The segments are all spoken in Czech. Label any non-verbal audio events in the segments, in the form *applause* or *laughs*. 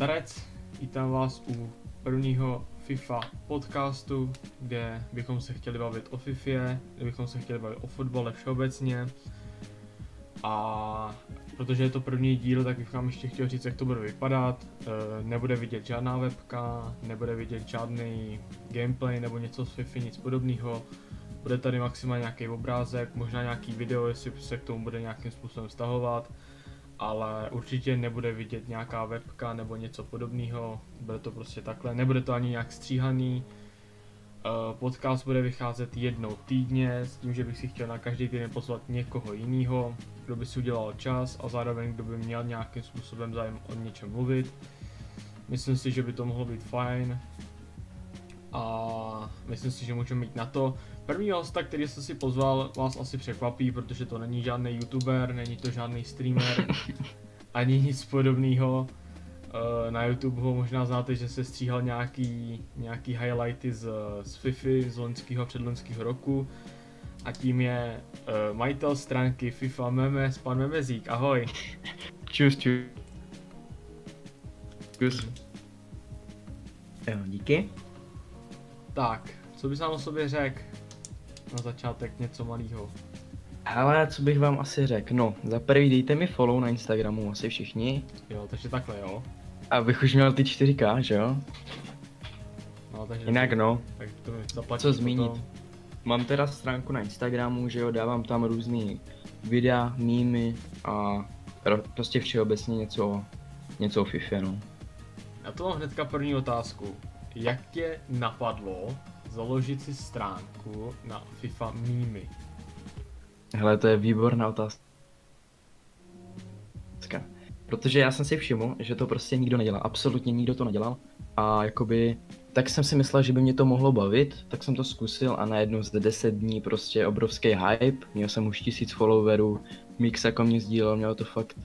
Tarec, vítám vás u prvního FIFA podcastu, kde bychom se chtěli bavit o FIFA, kde bychom se chtěli bavit o fotbale všeobecně. A protože je to první díl, tak bych vám ještě chtěl říct, jak to bude vypadat. E, nebude vidět žádná webka, nebude vidět žádný gameplay nebo něco z FIFA, nic podobného. Bude tady maximálně nějaký obrázek, možná nějaký video, jestli se k tomu bude nějakým způsobem vztahovat ale určitě nebude vidět nějaká webka nebo něco podobného, bude to prostě takhle, nebude to ani nějak stříhaný. Eh, podcast bude vycházet jednou týdně, s tím, že bych si chtěl na každý týden pozvat někoho jiného, kdo by si udělal čas a zároveň kdo by měl nějakým způsobem zájem o něčem mluvit. Myslím si, že by to mohlo být fajn a myslím si, že můžeme mít na to. První hosta, který jsem si pozval, vás asi překvapí, protože to není žádný youtuber, není to žádný streamer, *laughs* ani nic podobného. Eh, na YouTube ho možná znáte, že se stříhal nějaký, nějaký highlighty z, z FIFA z loňského předloňského roku. A tím je uh, majitel stránky FIFA Memes, pan Memezík, ahoj. *laughs* Čus, čus. Čus. Jo, díky. Tak, co bys nám o sobě řekl? na začátek něco malého? Ale co bych vám asi řekl, no, za prvý dejte mi follow na Instagramu, asi všichni. Jo, takže takhle jo. Abych už měl ty 4K, že jo? No, takže Jinak to, no. Tak to mi Co zmínit? Mám teda stránku na Instagramu, že jo, dávám tam různý videa, mýmy a prostě všeobecně něco, něco o FIFA, no. Já to mám hnedka první otázku. Jak tě napadlo založit si stránku na FIFA mýmy? Hele, to je výborná otázka. Protože já jsem si všiml, že to prostě nikdo nedělá, absolutně nikdo to nedělal. A jakoby, tak jsem si myslel, že by mě to mohlo bavit, tak jsem to zkusil a najednou zde 10 dní prostě obrovský hype, měl jsem už tisíc followerů, Mix jako mě sdílel, mělo to fakt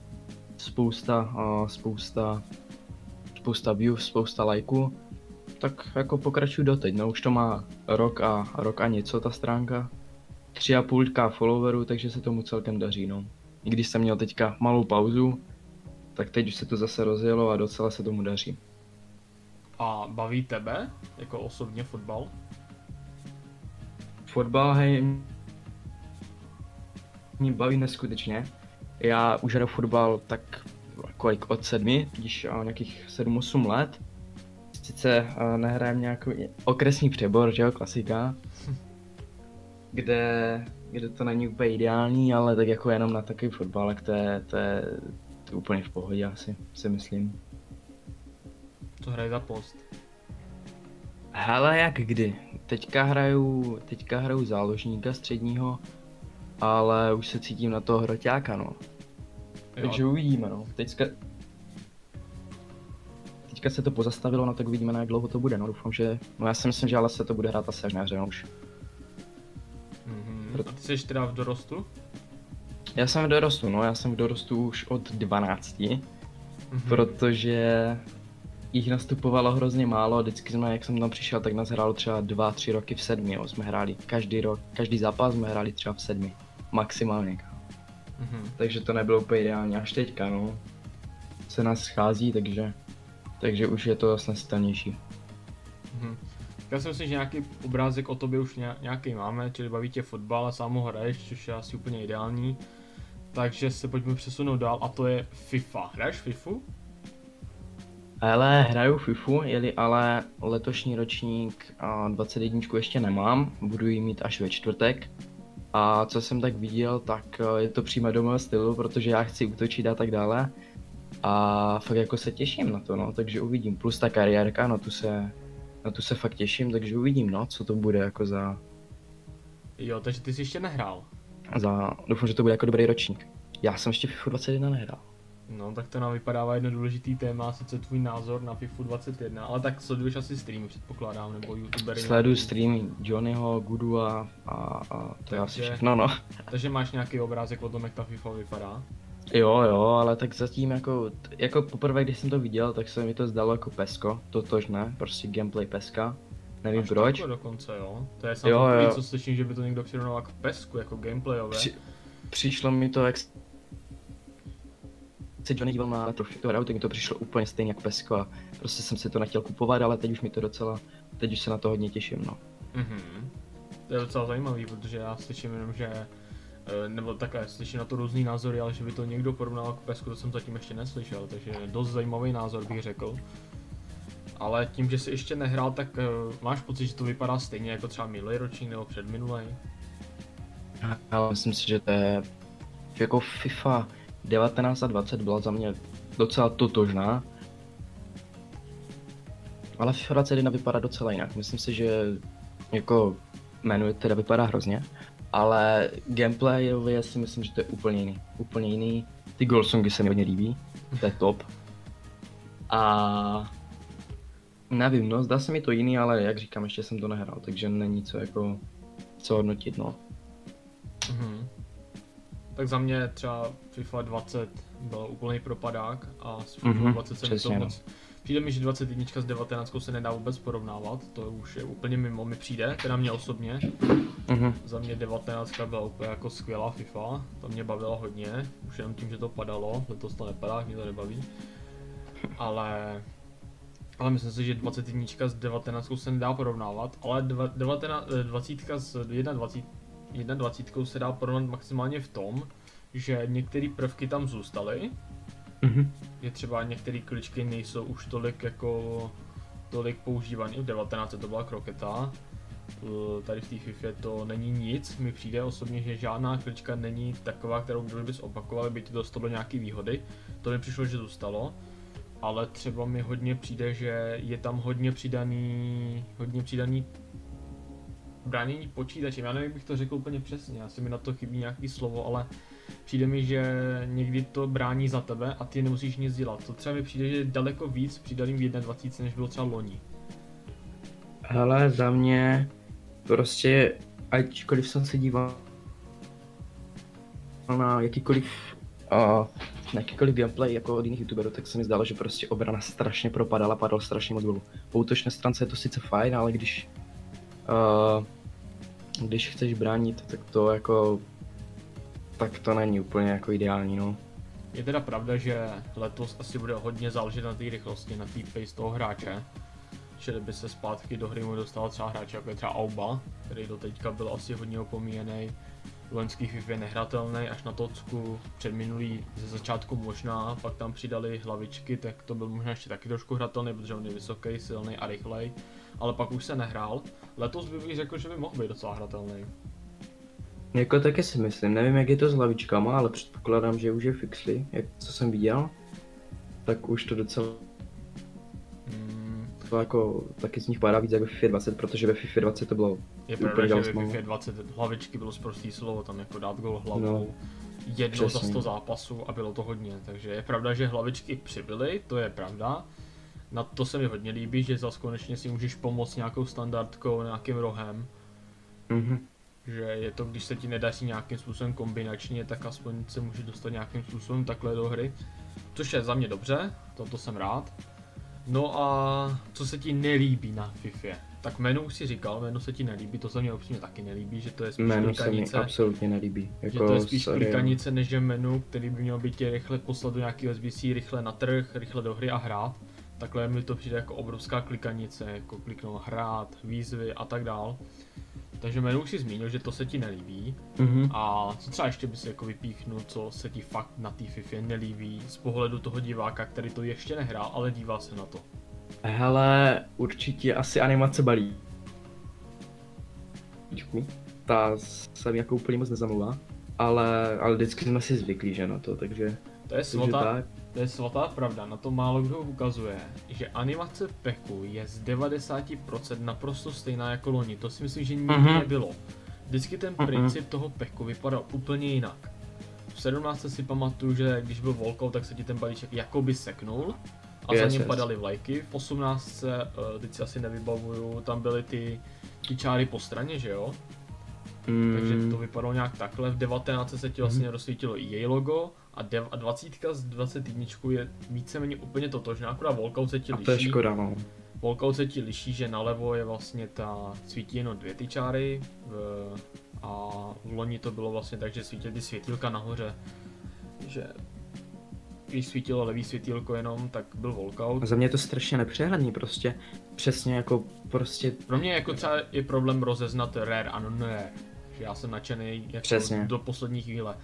spousta, uh, spousta, spousta views, spousta lajků tak jako pokračuju doteď, no už to má rok a rok a něco ta stránka. Tři a půl k followerů, takže se tomu celkem daří, no. I když jsem měl teďka malou pauzu, tak teď už se to zase rozjelo a docela se tomu daří. A baví tebe jako osobně fotbal? Fotbal, hej, mě baví neskutečně. Já už hraju fotbal tak kolik od sedmi, když nějakých 7-8 let sice uh, nehrajem nějaký okresní přebor, že jo, klasika, kde, kde to není úplně ideální, ale tak jako jenom na takový fotbal, to je, to je, to je úplně v pohodě asi, si myslím. Co hraje za post? Hele, jak kdy. Teďka hraju, teďka hraju záložníka středního, ale už se cítím na toho hroťáka, no. Jo. Takže uvidíme, no. Teďka, teďka se to pozastavilo, no tak uvidíme, na jak dlouho to bude. No doufám, že, no já si myslím, že ale se to bude hrát asi až na hře, no už. Mm-hmm. A ty jsi teda v dorostu? Já jsem v dorostu, no já jsem v dorostu už od 12, mm-hmm. protože jich nastupovalo hrozně málo, vždycky jsme, jak jsem tam přišel, tak nás hrálo třeba 2-3 roky v sedmi, jo. jsme hráli každý rok, každý zápas jsme hráli třeba v sedmi, maximálně. Mm-hmm. Takže to nebylo úplně ideální, až teďka, no. Se nás schází, takže takže už je to snesitelnější. Mhm. Já si myslím, že nějaký obrázek o tobě už nějaký máme, čili baví tě fotbal a sám ho hraješ, což je asi úplně ideální. Takže se pojďme přesunout dál a to je FIFA. Hraješ FIFU? Ale hraju FIFU, jeli ale letošní ročník a 21 ještě nemám, budu ji mít až ve čtvrtek. A co jsem tak viděl, tak eh, je to přímo do mého stylu, protože já chci útočit a tak dále. A fakt jako se těším na to, no, takže uvidím. Plus ta kariérka, no tu se, na tu se fakt těším, takže uvidím, no, co to bude jako za... Jo, takže ty jsi ještě nehrál. Za, doufám, že to bude jako dobrý ročník. Já jsem ještě FIFA 21 nehrál. No, tak to nám vypadává jedno důležitý téma, sice tvůj názor na FIFA 21, ale tak sleduješ asi streamy, předpokládám, nebo youtubery. Sleduju streamy Johnnyho, Gudu a, a, a to takže, je asi všechno, no. Takže máš nějaký obrázek o tom, jak ta FIFA vypadá? Jo, jo, ale tak zatím jako, jako poprvé, když jsem to viděl, tak se mi to zdalo jako pesko, totožné, prostě gameplay peska. Nevím Až proč. dokonce, jo? To je samozřejmě co slyším, že by to někdo přirovnal jako pesku, jako gameplayové. Při, přišlo mi to jak se Johnny díval na trofy to hraju, tak mi to přišlo úplně stejně jako pesko a prostě jsem si to nechtěl kupovat, ale teď už mi to docela, teď už se na to hodně těším, no. Mhm. To je docela zajímavý, protože já slyším jenom, že nebo takhle, slyším na to různý názory, ale že by to někdo porovnal k pesku, to jsem zatím ještě neslyšel, takže dost zajímavý názor bych řekl. Ale tím, že jsi ještě nehrál, tak uh, máš pocit, že to vypadá stejně jako třeba minulý ročník nebo předminulý? Ale myslím si, že to je jako FIFA 19 a 20 byla za mě docela totožná. Ale FIFA 21 vypadá docela jinak. Myslím si, že jako menu teda vypadá hrozně, ale gameplayově si myslím, že to je úplně jiný. Úplně jiný. Ty goalsongy se mi hodně líbí, to je top. A nevím, no, zdá se mi to jiný, ale jak říkám, ještě jsem to nehrál, takže není co jako, co hodnotit, no. Mhm. Tak za mě třeba FIFA 20 byl úplný propadák a s FIFA Mhm, 20 jsem to no. Přijde mi, že 21 s 19 se nedá vůbec porovnávat, to už je úplně mimo, mi přijde, teda mě osobně. Mhm. Za mě 19 byla úplně jako skvělá FIFA, to mě bavila hodně, už jenom tím, že to padalo, letos to nepadá, mě to nebaví. Ale, ale myslím si, že 21 s 19 se nedá porovnávat, ale dva- 19, eh, 20 s 21, 21 se dá porovnat maximálně v tom, že některé prvky tam zůstaly, Mhm. že třeba některé kličky nejsou už tolik jako tolik používaný, v 19 to byla kroketa, tady v té FIFA to není nic, mi přijde osobně, že žádná klička není taková, kterou bys opakoval, by ti dostalo nějaký výhody, to mi přišlo, že zůstalo, ale třeba mi hodně přijde, že je tam hodně přidaný, hodně přidaný bránění počítačem, já nevím, jak bych to řekl úplně přesně, asi mi na to chybí nějaký slovo, ale přijde mi, že někdy to brání za tebe a ty nemusíš nic dělat. To třeba mi přijde, že je daleko víc přidaným v 21, než bylo třeba loni. Hele, za mě prostě, ačkoliv jsem se díval na jakýkoliv, uh, na jakýkoliv gameplay jako od jiných youtuberů, tak se mi zdálo, že prostě obrana strašně propadala, padal strašně moc gólů. Po útočné stránce je to sice fajn, ale když, uh, když chceš bránit, tak to jako, tak to není úplně jako ideální, no. Je teda pravda, že letos asi bude hodně záležet na té rychlosti, na té pace toho hráče. Že by se zpátky do hry mu dostal třeba hráč jako je třeba Auba, který do teďka byl asi hodně opomíjený. V loňských FIFA je nehratelný, až na tocku před minulý ze začátku možná, pak tam přidali hlavičky, tak to byl možná ještě taky trošku hratelný, protože on je vysoký, silný a rychlej, ale pak už se nehrál. Letos bych řekl, že by mohl být docela hratelný. Jako taky si myslím, nevím jak je to s hlavičkama, ale předpokládám, že už je fixly, jak co jsem viděl, tak už to docela Mm, to jako taky z nich padá víc jak ve FIFA 20, protože ve FIFA 20 to bylo Je pravda, že ve. FIFA 20 hlavičky bylo prostý slovo, tam jako dát gol hlavou No, jednou za přesně. 100 zápasů a bylo to hodně, takže je pravda, že hlavičky přibyly, to je pravda. Na to se mi hodně líbí, že zase konečně si můžeš pomoct nějakou standardkou, nějakým rohem, mhm. Že je to, když se ti nedaří nějakým způsobem kombinačně, tak aspoň se může dostat nějakým způsobem takhle do hry. Což je za mě dobře, toto jsem rád. No a co se ti nelíbí na FIFA? Tak menu už si říkal, menu se ti nelíbí, to se mi upřímně taky nelíbí, že to je spíš Jméno se mi klikanice. absolutně nelíbí. Že Jako, to je spíš sorry, klikanice než je menu, který by měl být tě rychle poslat do nějakého SBC, rychle na trh, rychle do hry a hrát. Takhle mi to přijde jako obrovská klikanice, jako kliknout hrát, výzvy a tak dál. Takže menu už si zmínil, že to se ti nelíbí. Mhm. A co třeba ještě bys jako vypíchnul, co se ti fakt na té FIFA nelíbí z pohledu toho diváka, který to ještě nehrál, ale dívá se na to. Hele, určitě asi animace balí. Ta se mi jako úplně moc nezamluvá. Ale, ale vždycky jsme si zvyklí, že na to, takže, To je tak. To je svatá pravda, na to málo kdo ukazuje, že animace Peku je z 90% naprosto stejná jako loni, to si myslím, že nikdy Mhm. nebylo. Vždycky ten Mhm. princip toho Peku vypadal úplně jinak. V 17 si pamatuju, že když byl volkou, tak se ti ten balíček jakoby seknul a za Yes, ním yes. padaly vlajky. V 18, eh, teď si asi nevybavuju, tam byly ty, ty čáry po straně, že jo? Takže Mm, to vypadalo nějak takhle. V 19 se ti vlastně rozsvítilo i její logo a, dev- a 20 z 21 je víceméně úplně totožná, akorát walkout se ti a to je liší. škoda, no. Walkout se ti liší, že nalevo je vlastně ta, svítí jenom dvě ty čáry v, a v loni to bylo vlastně tak, že svítily ty světílka nahoře. Že když svítilo levý světýlko jenom, tak byl walkout. Za mě je to strašně nepřehledný, prostě přesně jako prostě Pro mě jako třeba je problém rozeznat rare a non-rare. Že já jsem nadšený jako Přesně. do poslední chvíle.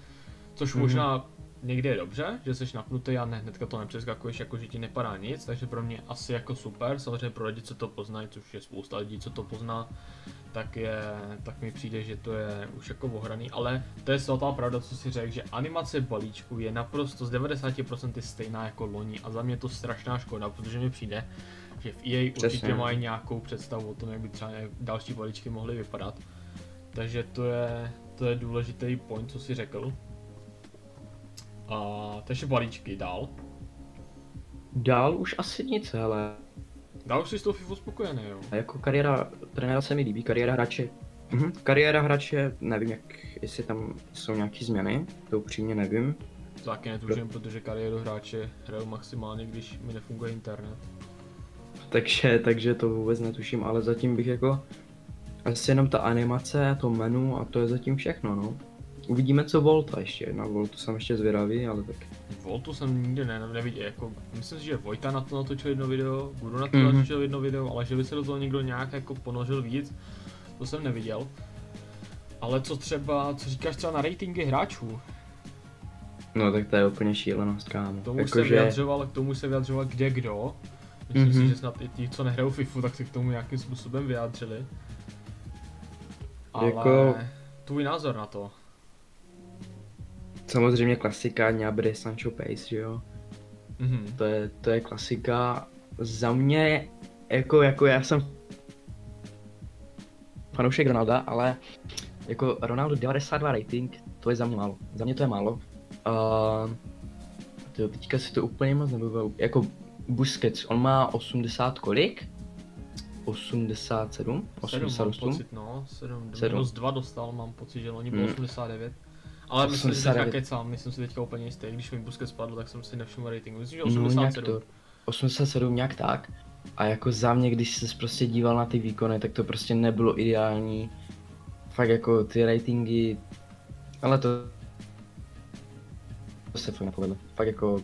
Což Mhm. možná někdy je dobře, že jsi napnutý a ne, hnedka to nepřeskakuješ, jako že ti nepadá nic, takže pro mě asi jako super, samozřejmě pro lidi, co to poznají, což je spousta lidí, co to pozná, tak je, tak mi přijde, že to je už jako ohraný, ale to je svatá pravda, co si řekl, že animace balíčku je naprosto z 90% stejná jako loni a za mě to strašná škoda, protože mi přijde, že v EA určitě Přesně. mají nějakou představu o tom, jak by třeba další balíčky mohly vypadat. Takže to je, to je důležitý point, co si řekl. A takže balíčky dál. dál už asi nic, ale Dál už jsi s tou FIFA spokojený, jo? A jako kariéra trenéra se mi líbí, kariéra hráče. Mhm. Kariéra hráče, nevím, jak, jestli tam jsou nějaké změny, to upřímně nevím. Taky netuším, protože kariéru hráče hraju maximálně, když mi nefunguje internet. Takže, takže to vůbec netuším, ale zatím bych jako asi jenom ta animace, to menu a to je zatím všechno, no. Uvidíme co Volta ještě, na Voltu jsem ještě zvědavý, ale tak. Voltu jsem nikdy ne, neviděl, jako, myslím si, že Vojta na to natočil jedno video, Guru na to Mhm. natočil jedno video, ale že by se do toho někdo nějak jako ponořil víc, to jsem neviděl. Ale co třeba, co říkáš třeba na ratingy hráčů? No tak to je úplně šílenost, kámo. K tomu jako se Jakože- vyjadřoval, k tomu se vyjadřoval kde kdo. Myslím Mhm. si, že snad i ti, co nehrajou FIFU, tak se k tomu nějakým způsobem vyjádřili. Ale Jako- tvůj názor na to? Samozřejmě klasika, Gnabry, Sancho Pace, že jo. Mhm. To je, to je klasika. Za mě, jako, jako já jsem fanoušek Ronalda, ale jako Ronaldo 92 rating, to je za mě málo. Za mě to je málo. Uh, tyjo, teďka si to úplně moc nebudu. Jako Busquets, on má 80 kolik? 87? Sedm mám 88? pocit, no. 7, Sedm. minus 2 dostal, mám pocit, že loni byl Hmm. 89. Ale myslím si, že teďka 89. kecám, myslím si teďka úplně jistý. Když mi Busquets spadl, tak jsem si nevšiml ratingu. Myslím, že No nějak 87. to. 87 nějak tak. A jako za mě, když se prostě díval na ty výkony, tak to prostě nebylo ideální. Fakt jako ty ratingy, ale to, to se fakt nepovedlo. Fakt jako,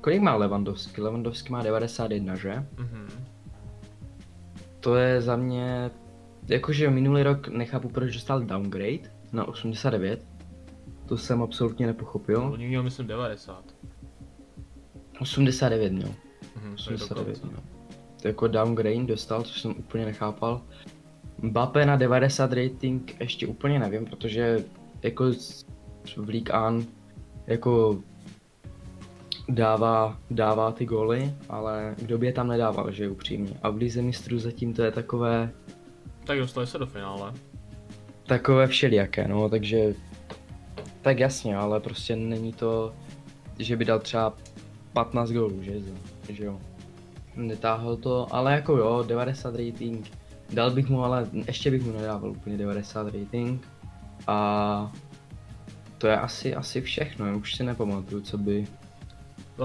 kolik má Lewandowski? Lewandowski má 91, že? Mhm. To je za mě, jakože minulý rok nechápu, proč dostal downgrade na 89. To jsem absolutně nepochopil. Loni měl, myslím, 90. 89 měl. Mhm, to je 89 dokonce. no. To jako downgrade dostal, což jsem úplně nechápal. Mbappé na 90 rating ještě úplně nevím, protože jako v League An jako dává, dává ty góly, ale kdo by je tam nedával, že upřímně. A v Lize mistrů zatím to je takové, Tak dostali se do finále. takové všelijaké, no, takže tak jasně, ale prostě není to, že by dal třeba 15 gólů, že, že jo. Netáhl to, ale jako jo, 90 rating, dal bych mu, ale ještě bych mu nedával úplně 90 rating. A to je asi, asi všechno, už si nepamatuju, co by,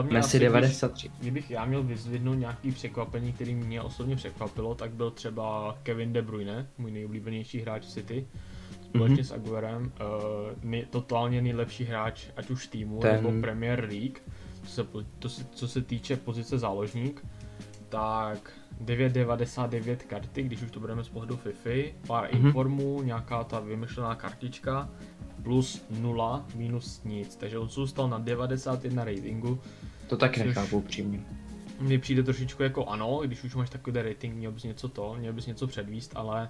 mě Messi asi, 93. Když, kdybych já měl vyzvednout nějaký překvapení, který mě osobně překvapilo, tak byl třeba Kevin De Bruyne, můj nejoblíbenější hráč City, společně Mhm. s Aguerem, uh, nej, totálně nejlepší hráč, ať už týmu Ten- nebo Premier League, co se, to se, co se týče pozice záložník, tak 9,99 karty, když už to budeme z pohledu FIFA, pár Mhm. informů, nějaká ta vymyšlená kartička, plus 0, minus nic, takže on zůstal na 91 ratingu, to taky nechápu upřímně. mně přijde trošičku jako ano, když už máš takový rating, měl bys něco to, měl bys něco předvíst, ale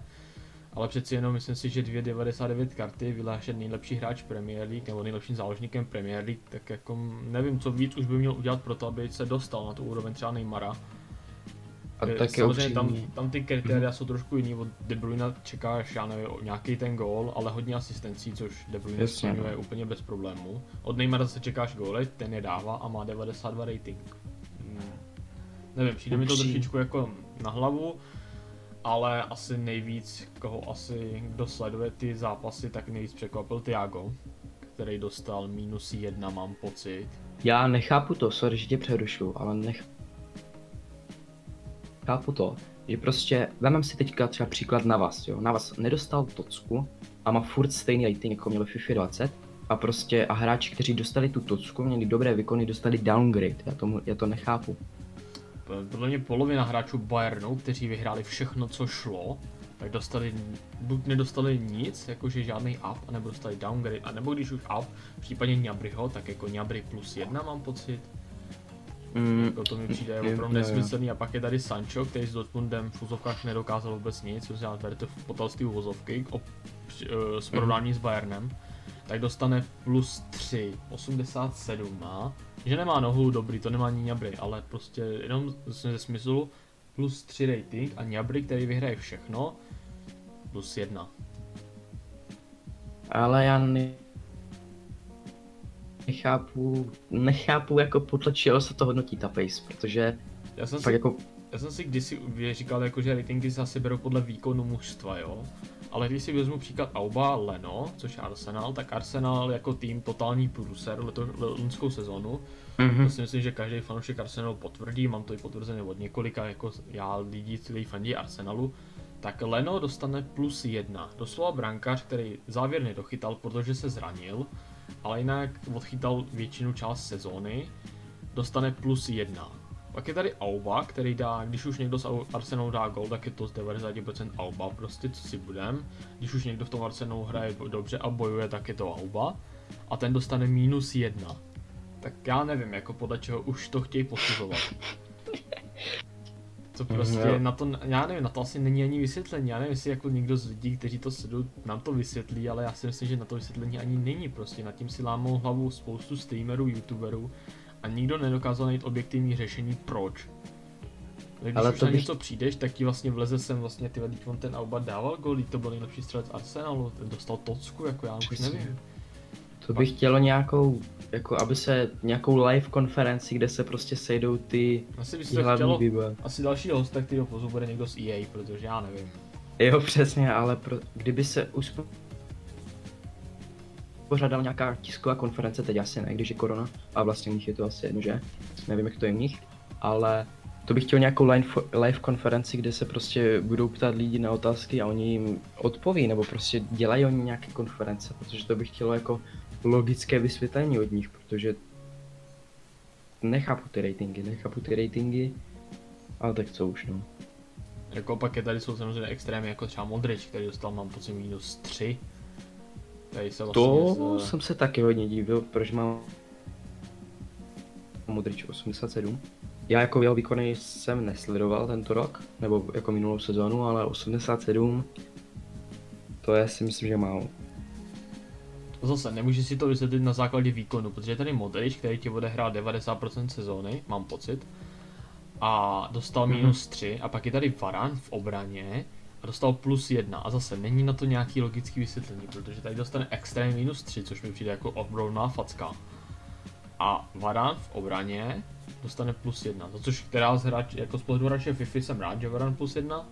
ale přeci jenom myslím si, že 2,99 karty vyhlášen nejlepší hráč Premier League nebo nejlepším záložníkem Premier League, tak jako nevím, co víc už by měl udělat pro to, aby se dostal na tu úroveň třeba Neymara. A Eh, také Samozřejmě tam, tam ty kritéria jsou trošku jiný, od De Bruyne čekáš, já nevím, nějaký ten gól, ale hodně asistencí, což De Bruyne splňuje no. úplně bez problémů. Od Neymara zase čekáš góly, ten je dává a má 92 rating. Hmm. Nevím, přijde mi to trošičku jako na hlavu, ale asi nejvíc, koho asi, kdo sleduje ty zápasy, tak nejvíc překvapil Thiago, který dostal minus jedna, mám pocit. já nechápu to, sorry, že tě přerušu, ale nech... Chápu to, že prostě, vemem si teďka třeba příklad na vás, jo, na vás nedostal tocku a má furt stejný rating, jako měl FIFA 20 a prostě a hráči, kteří dostali tu tocku, měli dobré výkony, dostali downgrade. Já, tomu, já to nechápu. Podle mě polovina hráčů Bayernu, kteří vyhráli všechno, co šlo, tak dostali, buď nedostali nic, jakože žádný up, anebo dostali downgrade, a nebo když už up, v případě Ňabryho, tak jako Ňabry plus jedna mám pocit. Mm, jako to mi přijde mm, opravdu nesmyslný a pak je tady Sancho, který s Dortmundem v úzovkách nedokázal vůbec nic, co znamená, berte v potalství vozovky o, eh, s porovnání mm. s Bayernem, tak dostane plus 3, 87 má, že nemá nohu, dobrý, to nemá ani Ňabry, ale prostě jenom ze smyslu plus 3 rating a Ňabry, který vyhraje všechno, plus 1. Ale já ne... nechápu, nechápu jako podle čeho se to hodnotí ta pace, protože já jsem si, jako... Já jsem si kdysi říkal, jako, že ratingy se asi berou podle výkonu mužstva, jo? Ale když si vezmu příklad Auba Leno, což je Arsenal, tak Arsenal jako tým totální průser letošní sezónu. Mm-hmm. To si myslím, že každý fanoušek Arsenalu potvrdí, mám to i potvrzené od několika, jako já lidí, kteří fandí Arsenalu. Tak Leno dostane plus jedna. Doslova brankář, který závěr nedochytal, protože se zranil, ale jinak odchytal většinu část sezóny, dostane plus jedna. Pak je tady Auba, který dá, když už někdo z Arsenalu dá gol, tak je to z 90% Auba, prostě co si budem. Když už někdo v tom Arsenalu hraje dobře a bojuje, tak je to Auba. A ten dostane minus jedna. Tak já nevím, jako podle čeho už to chtějí posuzovat. To prostě mm, na to, já nevím, na to asi není ani vysvětlení, já nevím, jestli jako někdo z lidí, kteří to sledují, nám to vysvětlí, ale já si myslím, že na to vysvětlení ani není prostě, nad tím si lámou hlavu spoustu streamerů, youtuberů a nikdo nedokázal najít objektivní řešení proč. Když Ale už to na bych... něco přijdeš, tak ti vlastně vleze sem vlastně ty on ten Auba dával gol, to byl nejlepší střelec Arsenalu, ten dostal tocku, jako já už nevím. To bych chtělo nějakou, jako aby se nějakou live konferenci, kde se prostě sejdou ty, asi by ty hlavní chtělo, Asi další host, tak ty pozvu bude někdo z EA, protože já nevím. Jo, přesně, ale pro, kdyby se uspo pořádal nějaká tisková konference, teď asi ne, když je korona, a vlastně nich je to asi jedno, že? Nevím, jak to je u nich, ale to bych chtěl nějakou live, live konferenci, kde se prostě budou ptát lidi na otázky a oni jim odpoví, nebo prostě dělají oni nějaké konference, protože to bych chtělo jako logické vysvětlení od nich, protože nechápu ty ratingy, nechápu ty ratingy, ale tak co už no. Jako pak je tady jsou samozřejmě extrémy, jako třeba Modrič, který dostal mám pocit minus 3, Tady se vlastně to z... jsem se taky hodně divil, proč mám Modrič 87. Já jako jeho výkony jsem nesledoval tento rok, nebo jako minulou sezónu, ale 87, to je si myslím, že málo. Zase, nemůžeš si to vysvětlit na základě výkonu, protože tady Modrič, který ti bude hrát 90% sezóny, mám pocit, a dostal mm-hmm. minus 3, a pak je tady Varan v obraně, a dostal plus jedna a zase není na to nějaký logický vysvětlení, protože tady dostane extrém minus 3, což mi přijde jako obrovná facka. A Varan v obraně dostane plus jedna, to což která z hráč, jako z pohledu hráče FIFA jsem rád, že Varan plus jedna,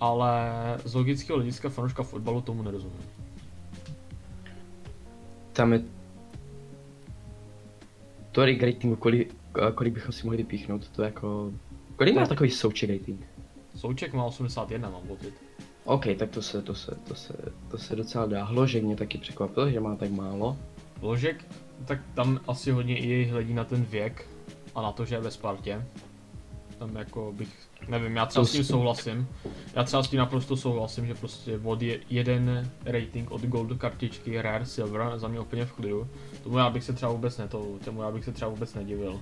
ale z logického hlediska fanouška fotbalu tomu nerozumím. Tam je tolik ratingu, kolik, kolik bychom si mohli vypíchnout, to jako... Kolik má takový souček rating? Souček má 81, mám pocit. OK, tak to se, to se, to se, to se docela dá. Hložek mě taky překvapil, že má tak málo. Hložek, tak tam asi hodně i hledí na ten věk a na to, že je ve Spartě. Tam jako bych, nevím, já třeba to s tím souhlasím. Já třeba s tím naprosto souhlasím, že prostě od je, jeden rating od gold kartičky Rare Silver za mě úplně v klidu. Tomu já bych se třeba vůbec ne, to, tomu já bych se třeba vůbec nedivil.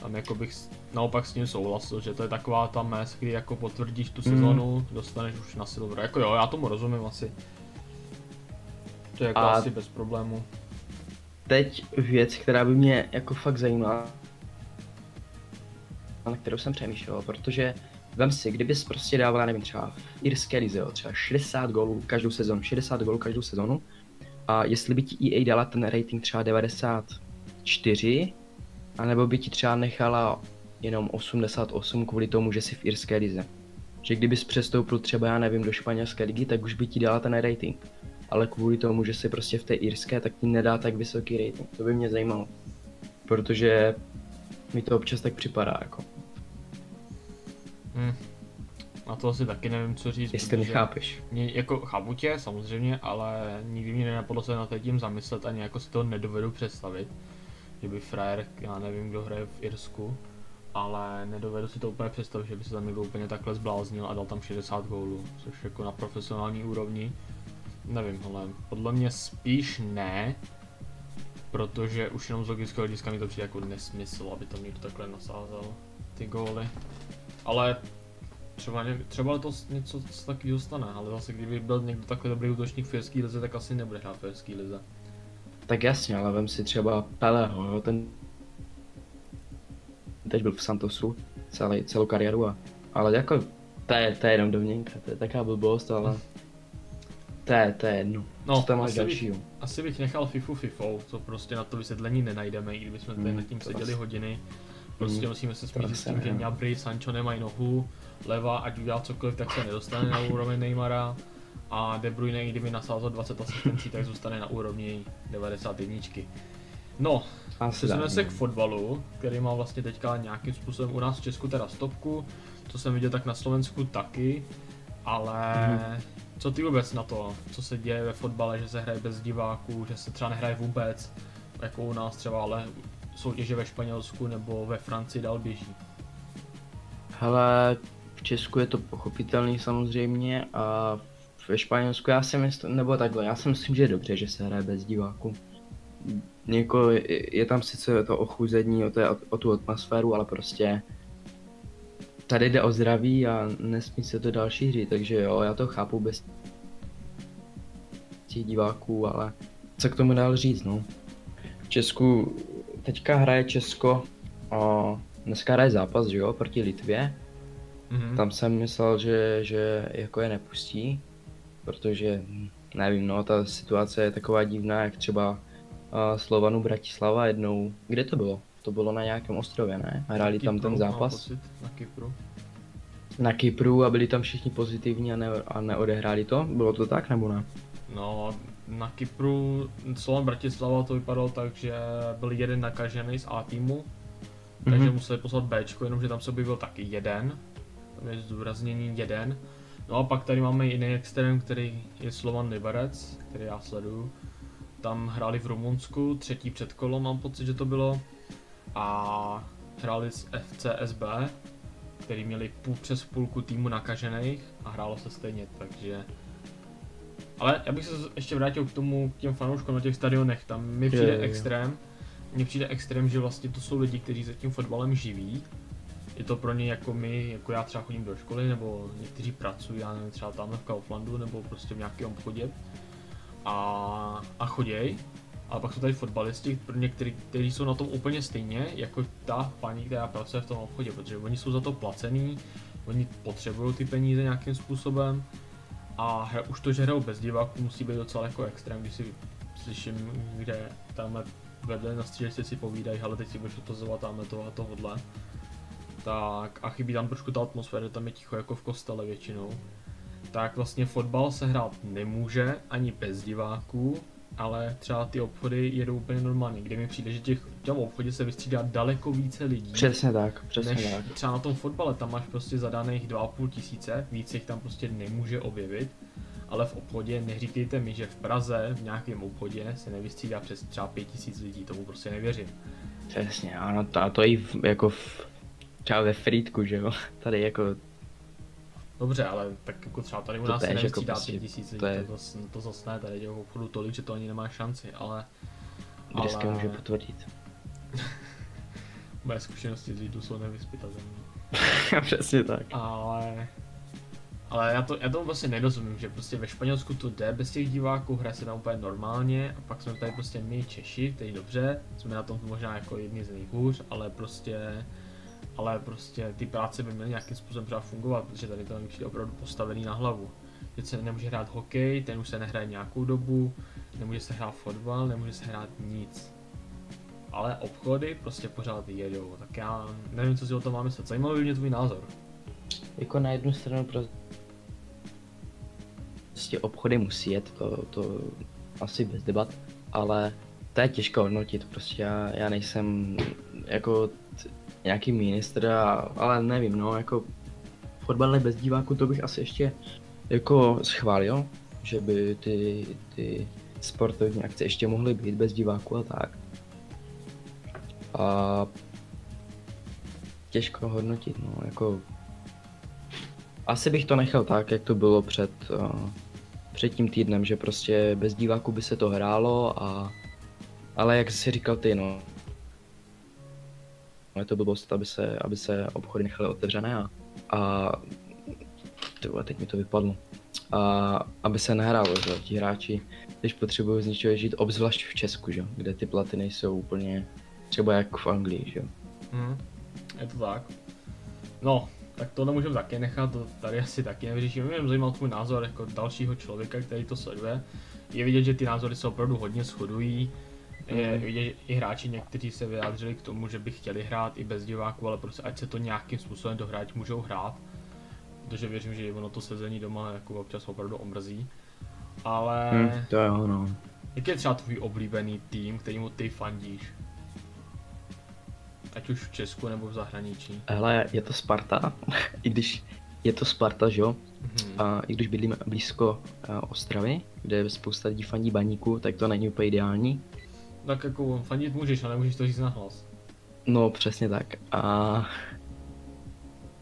Tam jako bych naopak s ním souhlasil, že to je taková ta mes, kdy jako potvrdíš tu sezonu, mm. dostaneš už na silver. Jako jo, já tomu rozumím asi. To je jako A asi bez problému. Teď věc, která by mě jako fakt zajímala, na kterou jsem přemýšlel, protože vem si, kdybys prostě dával, nevím, třeba v irské lize, třeba 60 gólů každou sezonu, 60 gólů každou sezonu, a jestli by ti EA dala ten rating třeba 94, a nebo by ti třeba nechala jenom 88 kvůli tomu, že jsi v irské lize. Že kdybys přestoupil třeba, já nevím, do španělské ligy, tak už by ti dala ten rating. Ale kvůli tomu, že jsi prostě v té irské, tak ti nedá tak vysoký rating. To by mě zajímalo. Protože mi to občas tak připadá jako. Hmm. Na to asi taky nevím, co říct. Jestli protože chápeš. Mě, jako chápu tě, samozřejmě, ale nikdy mě nenapadlo se na to tím zamyslet, ani jako si to nedovedu představit. Že by frajer, já nevím, kdo hraje v Irsku, ale nedovedu si to úplně představit, že by se tam někdo úplně takhle zbláznil a dal tam 60 gólů, což jako na profesionální úrovni. Nevím, ale podle mě spíš ne, protože už jenom z logického hlediska mi to přijde jako nesmysl, aby tam někdo takhle nasázel ty góly. Ale třeba, ně, třeba to něco takového stane, ale zase kdyby byl někdo takhle dobrý útočník v lize, tak asi nebude hrát v lize. Tak jasně, ale vem si třeba Peleho, jo, ten teď byl v Santosu celý, celou kariéru a, ale jako to je, to je jenom domněnka, to je taková blbost, ale to je, to je jedno. No, Co tam máš asi bych, dalšího? asi bych nechal FIFU FIFou, to prostě na to vysvětlení nenajdeme, i kdybychom tady Hmm, nad tím seděli asi- hodiny. Prostě Hmm, musíme se smířit s tím, že ne. Gnabry, Sancho nemají nohu, leva, ať udělá cokoliv, tak se nedostane na úroveň Neymara. A De Bruyne, kdyby nasázel 20 asistencí, tak zůstane na úrovni 91. No, Přesuneme se no. k fotbalu, který má vlastně teďka nějakým způsobem u nás v Česku teda stopku, co jsem viděl tak na Slovensku taky, ale Mhm. co ty vůbec na to, co se děje ve fotbale, že se hraje bez diváků, že se třeba nehraje vůbec, jako u nás třeba, ale soutěže ve Španělsku nebo ve Francii dál běží. Hele, v Česku je to pochopitelný samozřejmě a ve Španělsku já si myslím, nebo takhle, já si myslím, že je dobře, že se hraje bez diváků. Jako je, tam sice to ochuzení, o, té, o, o tu atmosféru, ale prostě tady jde o zdraví a nesmí se to dál šířit, takže jo, já to chápu bez těch diváků, ale co k tomu dál říct, no. V Česku teďka hraje Česko a dneska hraje zápas, že jo, proti Litvě. Mhm. Tam jsem myslel, že, že jako je nepustí, protože nevím, no, ta situace je taková divná, jak třeba uh, Slovanu Bratislava jednou, kde to bylo? To bylo na nějakém ostrově, ne? Hráli tam ten zápas Pocit, na Kypru. na Kypru a byli tam všichni pozitivní a, ne, a neodehráli to? Bylo to tak nebo ne? No, na Kypru, Slovan Bratislava to vypadalo tak, že byl jeden nakažený z A týmu, takže Mhm. museli poslat B, jenomže tam se objevil taky jeden, tam je zdůraznění jeden. No a pak tady máme jiný extrém, který je Slovan Liberec, který já sleduju. Tam hráli v Rumunsku, třetí předkolo mám pocit, že to bylo. A hráli s FCSB, který měli půl přes půlku týmu nakažených a hrálo se stejně, takže... Ale já bych se ještě vrátil k tomu, k těm fanouškům na těch stadionech, tam mi přijde jo, jo. extrém, mně přijde extrém, že vlastně to jsou lidi, kteří se tím fotbalem živí. Je to pro ně jako my, jako já třeba chodím do školy, nebo někteří pracují, já nevím, třeba tamhle v Kauflandu, nebo prostě v nějakém obchodě. A, a choděj. A pak jsou tady fotbalisti, pro některý, kteří jsou na tom úplně stejně, jako ta paní, která pracuje v tom obchodě, protože oni jsou za to placený, oni potřebují ty peníze nějakým způsobem. A hra, už to, že hrajou bez diváků, musí být docela jako extrém, když si slyším, kde tamhle vedle na střílečce si povídají, ale teď si budeš otazovat tamhle toho a tohodle. Tak a chybí tam trošku ta atmosféra, tam je ticho jako v kostele většinou. Tak vlastně fotbal se hrát nemůže ani bez diváků, ale třeba ty obchody jedou úplně normálně, kde mi přijde, že těch, v tom obchodě se vystřídá daleko více lidí. Přesně tak, přesně než tak. třeba na tom fotbale, tam máš prostě zadaných 2,5 tisíce, víc jich tam prostě nemůže objevit, ale v obchodě neříkejte mi, že v Praze v nějakém obchodě se nevystřídá přes třeba 5 tisíc lidí, tomu prostě nevěřím. Přesně, ano, a to i v, jako v, třeba ve Frýdku, že jo, *laughs* tady jako, Dobře, ale tak jako třeba tady u To nás se jako nevystřídá prostě, 5 tisíc lidí, to to, je- to, zas, to zas ne, tady těch obchodů tolik, že to ani nemá šanci, ale... Dneska ale může potvrdit. *laughs* moje zkušenosti z Lidlu jsou nevyspytatelné. *laughs* Přesně tak. Ale... Ale já, to, já tomu vlastně nerozumím, že prostě ve Španělsku to jde bez těch diváků, hraje se tam úplně normálně a pak jsme tady prostě my Češi, který dobře, jsme na tom možná jako jedni z nejhůř, ale prostě ale prostě ty práce by měly nějakým způsobem třeba fungovat, protože tady to přijde opravdu postavený na hlavu. Teď se nemůže hrát hokej, ten už se nehraje nějakou dobu, nemůže se hrát fotbal, nemůže se hrát nic. Ale obchody prostě pořád jedou, tak já nevím, co si o tom mám myslet. Zajímavý by mě tvůj názor. Jako na jednu stranu pro- prostě obchody musí jet, to, to asi bez debat, ale to je těžko hodnotit, prostě já, já nejsem jako nějaký ministr, ale nevím, no, jako fotbale bez diváků, to bych asi ještě jako schválil, že by ty, ty sportovní akce ještě mohly být bez diváků a tak. A těžko hodnotit, no, jako asi bych to nechal tak, jak to bylo před, uh, před tím týdnem, že prostě bez diváků by se to hrálo a ale jak jsi říkal ty, no, je to blbost, aby se, aby se obchody nechaly otevřené a, a tyhle, teď mi to vypadlo. A aby se nehrálo, že ti hráči, když potřebují z něčeho žít, obzvlášť v Česku, že? kde ty platy nejsou úplně třeba jak v Anglii, že? Hmm, je to tak. No, tak to nemůžeme taky nechat, to tady asi taky nevyřešíme. Mě zajímal tvůj názor jako dalšího člověka, který to sleduje. Je vidět, že ty názory se opravdu hodně shodují. Je Mhm. vidět, že i hráči někteří se vyjádřili k tomu, že by chtěli hrát i bez diváků, ale prostě ať se to nějakým způsobem dohrát můžou hrát. Protože věřím, že ono to sezení doma jako občas opravdu omrzí. Ale Hm, to jo, no. jaký je třeba tvůj oblíbený tým, kterýmu ty fandíš? Ať už v Česku nebo v zahraničí. Hele, je to Sparta, *laughs* i když je to Sparta, že jo? Mhm. A i když bydlíme blízko uh, Ostravy, kde je spousta lidí fandí baníku, tak to není úplně ideální. Tak jako fandit můžeš, ale nemůžeš to říct na hlas. No, přesně tak. A...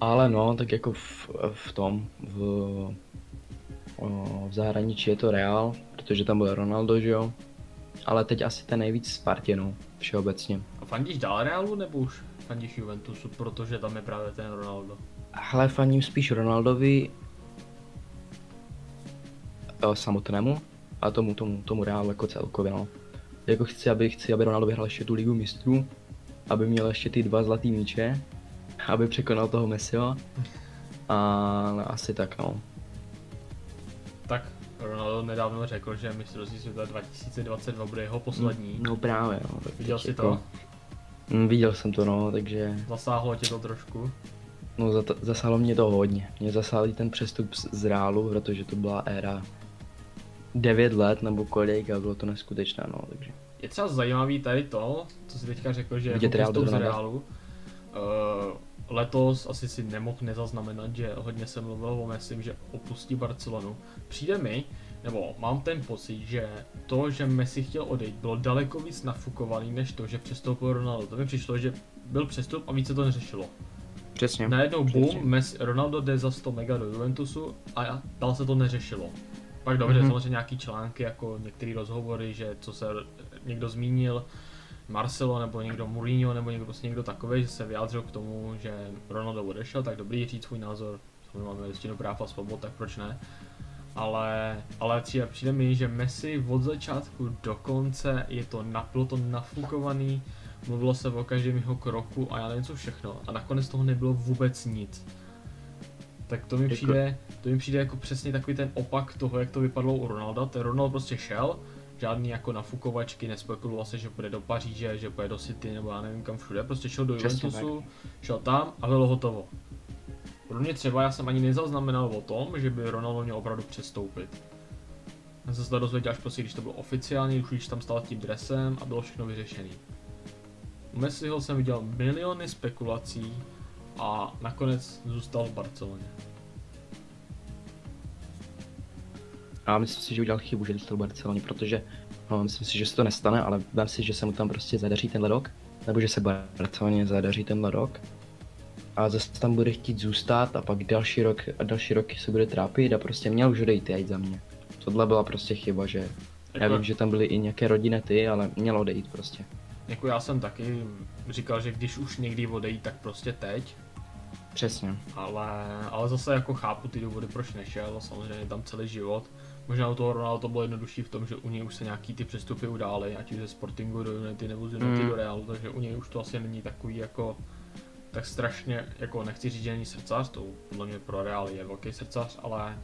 Ale no, tak jako v, v tom, v, v zahraničí je to Real, protože tam byl Ronaldo, že jo? Ale teď asi ten nejvíc Spartě, no, všeobecně. A fandíš dál Realu nebo už fandíš Juventusu, protože tam je právě ten Ronaldo? Hele, fandím spíš Ronaldovi eh, samotnému a tomu, tomu, tomu Realu jako celkově, no. Jako chci, aby, chci, aby Ronaldo vyhrál ještě tu ligu mistrů, aby měl ještě ty dva zlatý míče, aby překonal toho Messiho. A asi tak, no. Tak Ronaldo nedávno řekl, že mistrovství světa 2022 bude jeho poslední. No právě, no. Tak Viděl jsi jako- to? Mm, viděl jsem to, no, takže Zasáhlo tě to trošku. no, zata- zasáhlo mě to hodně. Mě zasáhl i ten přestup z, Realu, protože to byla éra 9 let nebo kolik a bylo to neskutečné, no, takže. Je třeba zajímavý tady to, co jsi teďka řekl, že Vidět jako z. Realu. Uh, letos asi si nemohl nezaznamenat, že hodně se mluvilo o Messi, že opustí Barcelonu. Přijde mi, nebo mám ten pocit, že to, že Messi chtěl odejít, bylo daleko víc nafukovaný, než to, že přestoupil Ronaldo. To mi přišlo, že byl přestup a více to neřešilo. Přesně. Najednou boom, Messi, Ronaldo jde za 100 mega do Juventusu a dál se to neřešilo. Pak dobře, Mhm. samozřejmě nějaký články, jako některé rozhovory, že co se někdo zmínil, Marcelo nebo někdo Mourinho nebo někdo prostě někdo takový, že se vyjádřil k tomu, že Ronaldo odešel, tak dobrý říct svůj názor, samozřejmě máme listinu práv a svobod, tak proč ne. Ale, ale přijde, přijde mi, že Messi od začátku do konce je to, bylo to nafukovaný, mluvilo se o každém jeho kroku a já nevím co všechno. A nakonec toho nebylo vůbec nic. Tak to mi Jako- přijde, to mi přijde jako přesně takový ten opak toho, jak to vypadlo u Ronalda. Ten Ronald prostě šel, žádný jako nafukovačky, nespekuloval se, že půjde do Paříže, že půjde do City nebo já nevím kam všude, prostě šel do Juventusu, šel tam a bylo hotovo. Pro mě třeba já jsem ani nezaznamenal o tom, že by Ronaldo měl opravdu přestoupit. Já jsem se to dozvěděl až prostě, když to bylo oficiální, když tam stál tím dresem a bylo všechno vyřešený. U Messiho jsem viděl miliony spekulací a nakonec zůstal v Barceloně. A myslím si, že udělal chybu, že dostal Barceloně, protože no, myslím si, že se to nestane, ale vem si, že se mu tam prostě zadaří tenhle rok, nebo že se Barceloně zadaří tenhle rok. A zase tam bude chtít zůstat a pak další rok a další roky se bude trápit a prostě měl už odejít jít za mě. Tohle byla prostě chyba, že já Jako, vím, že tam byly i nějaké rodinné ty, ale měl odejít prostě. jako já jsem taky říkal, že když už někdy odejít, tak prostě teď. Přesně. Ale, ale zase jako chápu ty důvody, proč nešel, samozřejmě tam celý život. Možná u toho Ronaldo to bylo jednodušší v tom, že u něj už se nějaký ty přestupy udály, ať už ze Sportingu do Unity nebo z Unity Mm. do Realu, takže u něj už to asi není takový jako tak strašně, jako nechci říct, že není srdcař, to podle mě pro Real je velký srdcař, ale,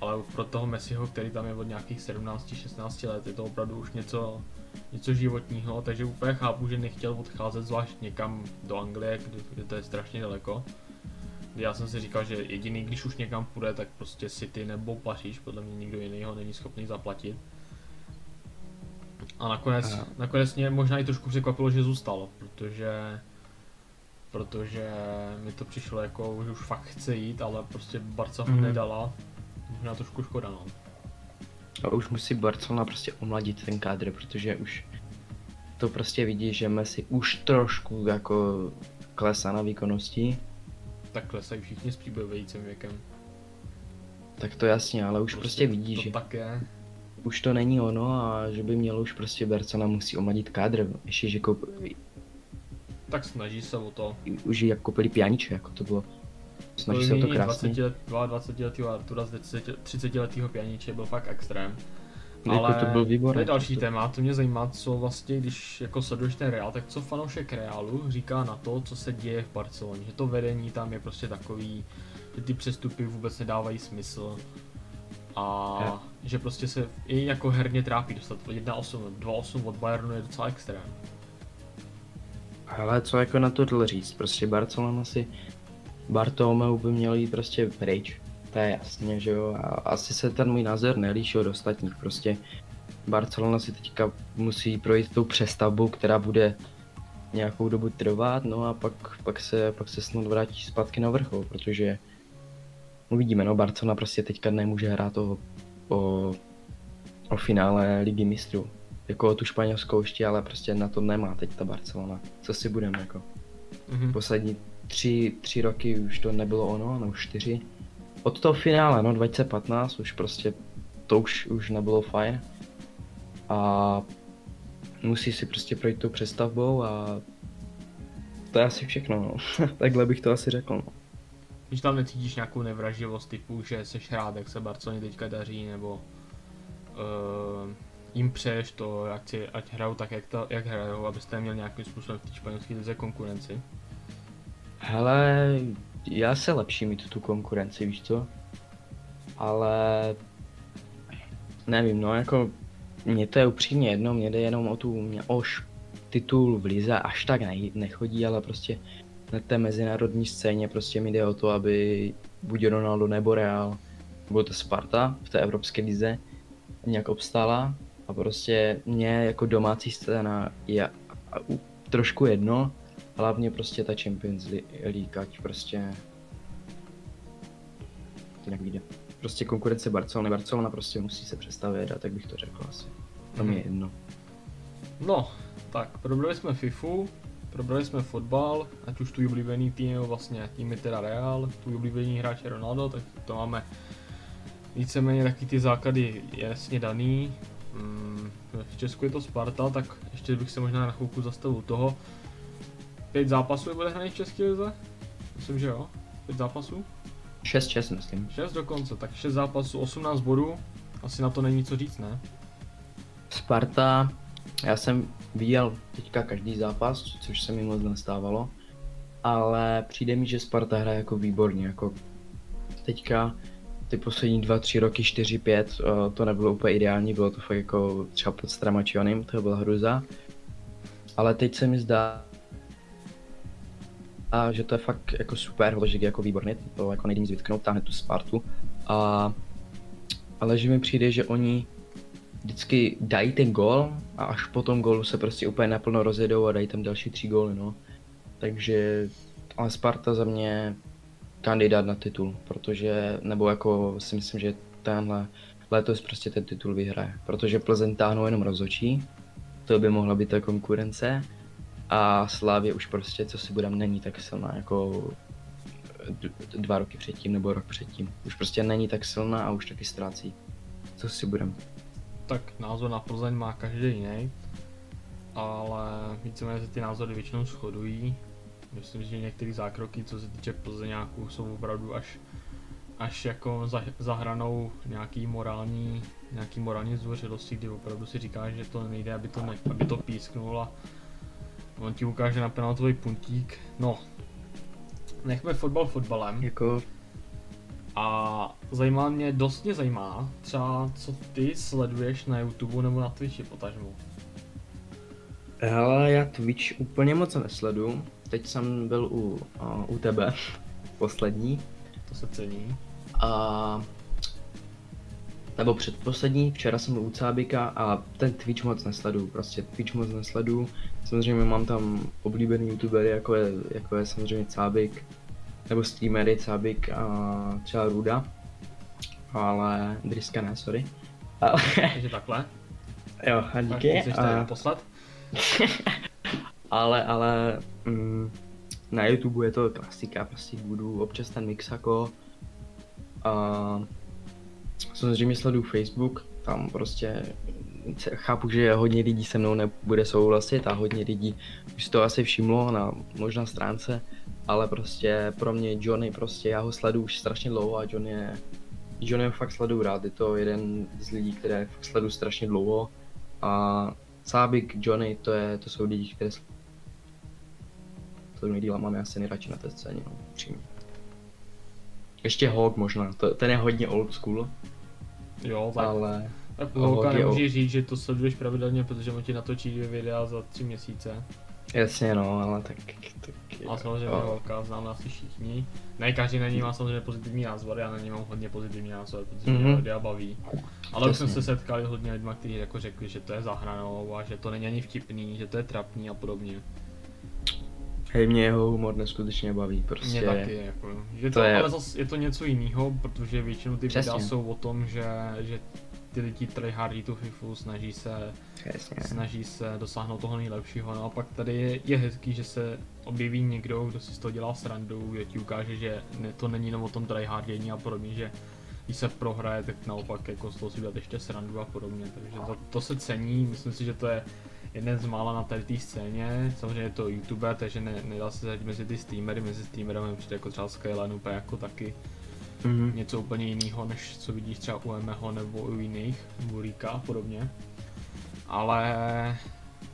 ale pro toho Messiho, který tam je od nějakých 17-16 let, je to opravdu už něco, něco životního, takže úplně chápu, že nechtěl odcházet zvlášť někam do Anglie, kde, kde to je strašně daleko. Já jsem si říkal, že jediný, když už někam půjde, tak prostě City nebo Paříž, podle mě nikdo jiný ho není schopný zaplatit. A nakonec, A- nakonec mě možná i trošku překvapilo, že zůstal, protože protože mi to přišlo jako, že už fakt chce jít, ale prostě Barca ho Mhm. nedala. Možná trošku škoda, no. A už musí Barcelona prostě omladit ten kádr, protože už to prostě vidí, že Messi už trošku jako klesá na výkonnosti. Tak klesají všichni s příběhujícím věkem. Tak to jasně, ale už prostě, vidí, to že tak je. už to není ono a že by mělo už prostě Barcelona musí omladit kádr. Ještě, že koup, Tak snaží se o to. už jak koupili pianiče, jako to bylo. Snaží se o to krásně. 20 let, 22 letého Artura z 30 letého pianiče byl fakt extrém. Jako to byl výborný. To je další to- téma, to mě zajímá, co vlastně, když jako sleduješ ten Real, tak co fanoušek Realu říká na to, co se děje v Barceloně, že to vedení tam je prostě takový, že ty přestupy vůbec nedávají smysl a Je. že prostě se i jako herně trápí dostat 1-8, 2-8 od Bayernu je docela extrém. Ale co jako na to říct, prostě Barcelona si Bartomeu by měl jít prostě pryč. To je jasně, že jo. A asi se ten můj názor nelíší od ostatních. Prostě Barcelona si teďka musí projít tou přestavbou, která bude nějakou dobu trvat, no a pak, pak, se, pak se snad vrátí zpátky na vrchol, protože uvidíme, no Barcelona prostě teďka nemůže hrát o, o, o finále ligy mistrů. Jako o tu španělskou ještě, ale prostě na to nemá teď ta Barcelona. Co si budeme jako. Mhm. Poslední tři, tři roky už to nebylo ono, no už čtyři. Od toho finále, no 2015, už prostě to už, už nebylo fajn. A musí si prostě projít tou přestavbou a to je asi všechno, no. *laughs* Takhle bych to asi řekl, no. Když tam necítíš nějakou nevraživost typu, že seš rád, jak se Barceloně teďka daří, nebo uh, jim přeješ to, ať, si, ať hrajou tak, jak, to, jak hrajou, abyste měl nějakým způsobem v té španělské lize konkurenci. Hele, já se lepší mít tu konkurenci, víš co? Ale nevím, no jako mně to je upřímně jedno, mě jde jenom o tu, mě oš titul v lize až tak ne, nechodí, ale prostě na té mezinárodní scéně prostě mi jde o to, aby buď Ronaldo nebo Real, nebo to Sparta v té evropské lize nějak obstála a prostě mě jako domácí scéna je trošku jedno, hlavně prostě ta Champions League, ať prostě to jak vyjde. Prostě konkurence Barcelony, Barcelona prostě musí se přestavět a tak bych to řekl asi. To mi je Mhm. jedno. No, tak probrali jsme FIFU, probrali jsme fotbal, ať už tu oblíbený tým, vlastně tým je teda Real, tu oblíbený hráč je Ronaldo, tak to máme víceméně taky ty základy jasně daný. Mm, v Česku je to Sparta, tak ještě bych se možná na chvilku zastavil u toho. Pět zápasů bude hraný v České lize? Myslím, že jo. Pět zápasů? 6-6 myslím. 6 dokonce, tak 6 zápasů, 18 bodů. Asi na to není co říct, ne? Sparta, já jsem viděl teďka každý zápas, což se mi moc nestávalo, ale přijde mi, že Sparta hraje jako výborně, jako teďka ty poslední dva, tři roky, čtyři, pět, eh, to nebylo úplně ideální, bylo to fakt jako třeba pod Stramačionem, to byla hruza, ale teď se mi zdá, a že to je fakt jako super, Hložek je jako výborný, to jako nejde nic vytknout, táhne tu Spartu, a, ale že mi přijde, že oni vždycky dají ten gol a až po tom gólu se prostě úplně naplno rozjedou a dají tam další tři góly, no. Takže, ale Sparta za mě kandidát na titul, protože, nebo jako si myslím, že tenhle letos prostě ten titul vyhraje, protože Plzeň táhnou jenom rozhočí, to by mohla být ta konkurence a Slávě už prostě, co si budem, není tak silná jako d- dva roky předtím nebo rok předtím. Už prostě není tak silná a už taky ztrácí. Co si budem. tak názor na Plzeň má každý jiný, ale víceméně se ty názory většinou shodují. Myslím, že některé zákroky, co se týče Plzeňáků, jsou opravdu až, až jako za, za hranou nějaký morální, nějaký morální zdvořilosti, kdy opravdu si říká, že to nejde, aby to, ne, aby to písknul a on ti ukáže na penaltový puntík. No, nechme fotbal fotbalem. Jako A zajímá mě, dost mě zajímá, třeba co ty sleduješ na YouTube nebo na Twitchi potažmu. Hele, já Twitch úplně moc nesledu. Teď jsem byl u, uh, u tebe, *laughs* poslední. To se cení. A nebo předposlední, včera jsem byl u Cábika a ten Twitch moc nesleduju, prostě Twitch moc nesleduju. Samozřejmě mám tam oblíbený youtubery, jako je, jako je samozřejmě Cábik, nebo streamery Cábik a třeba Ruda, ale Driska ne, sorry. Ale, Takže takhle. jo, a Tak díky. tady A, naposled? *laughs* ale, ale mm, na YouTube je to klasika, prostě budu občas ten Mixako. A samozřejmě sleduju Facebook, tam prostě chápu, že hodně lidí se mnou nebude souhlasit a hodně lidí už si to asi všimlo na možná stránce, ale prostě pro mě Johnny prostě, já ho sleduju už strašně dlouho a Johnny je, Johnny ho fakt sleduju rád, je to jeden z lidí, které fakt sleduju strašně dlouho a Sábik, Johnny, to, je, to jsou lidi, které to nejdíla mám já asi nejradši na té scéně, no, upřímně. Ještě Hawk možná, to, ten je hodně old school, Jo, tak, ale tak je nemůžeš říct, že to sleduješ pravidelně, protože on ti natočí dvě videa za tři měsíce. jasně no, ale tak... tak A samozřejmě jo. Holka známe asi všichni. Ne každý na ní má samozřejmě pozitivní názor, já na ní mám hodně pozitivní názor, protože Mhm. mě videa baví. Ale už jsme Jasně. se setkali s hodně lidma, kteří jako řekli, že to je zahranou a že to není ani vtipný, že to je trapný a podobně. Hej, mě jeho humor neskutečně baví, prostě. Mě taky, jako. Je to, to je- ale zase je to něco jiného, protože většinou ty videa jsou o tom, že, že ty lidi tryhardí tu FIFU, snaží se, snaží se dosáhnout toho nejlepšího. No a pak tady je, je hezký, že se objeví někdo, kdo si z toho dělá srandu, kdo ti ukáže, že ne, to není jenom o tom tryhardění a podobně, že když se prohraje, tak naopak jako z toho si udělat ještě srandu a podobně. Takže to, to se cení, myslím si, že to je jeden z mála na tady té scéně. Samozřejmě je to youtuber, takže ne, nedá se zařadit mezi ty streamery, mezi streamery určitě jako třeba Skyline úplně jako taky Mhm. něco úplně jiného, než co vidíš třeba u Emeho nebo u jiných, u Rika a podobně. Ale,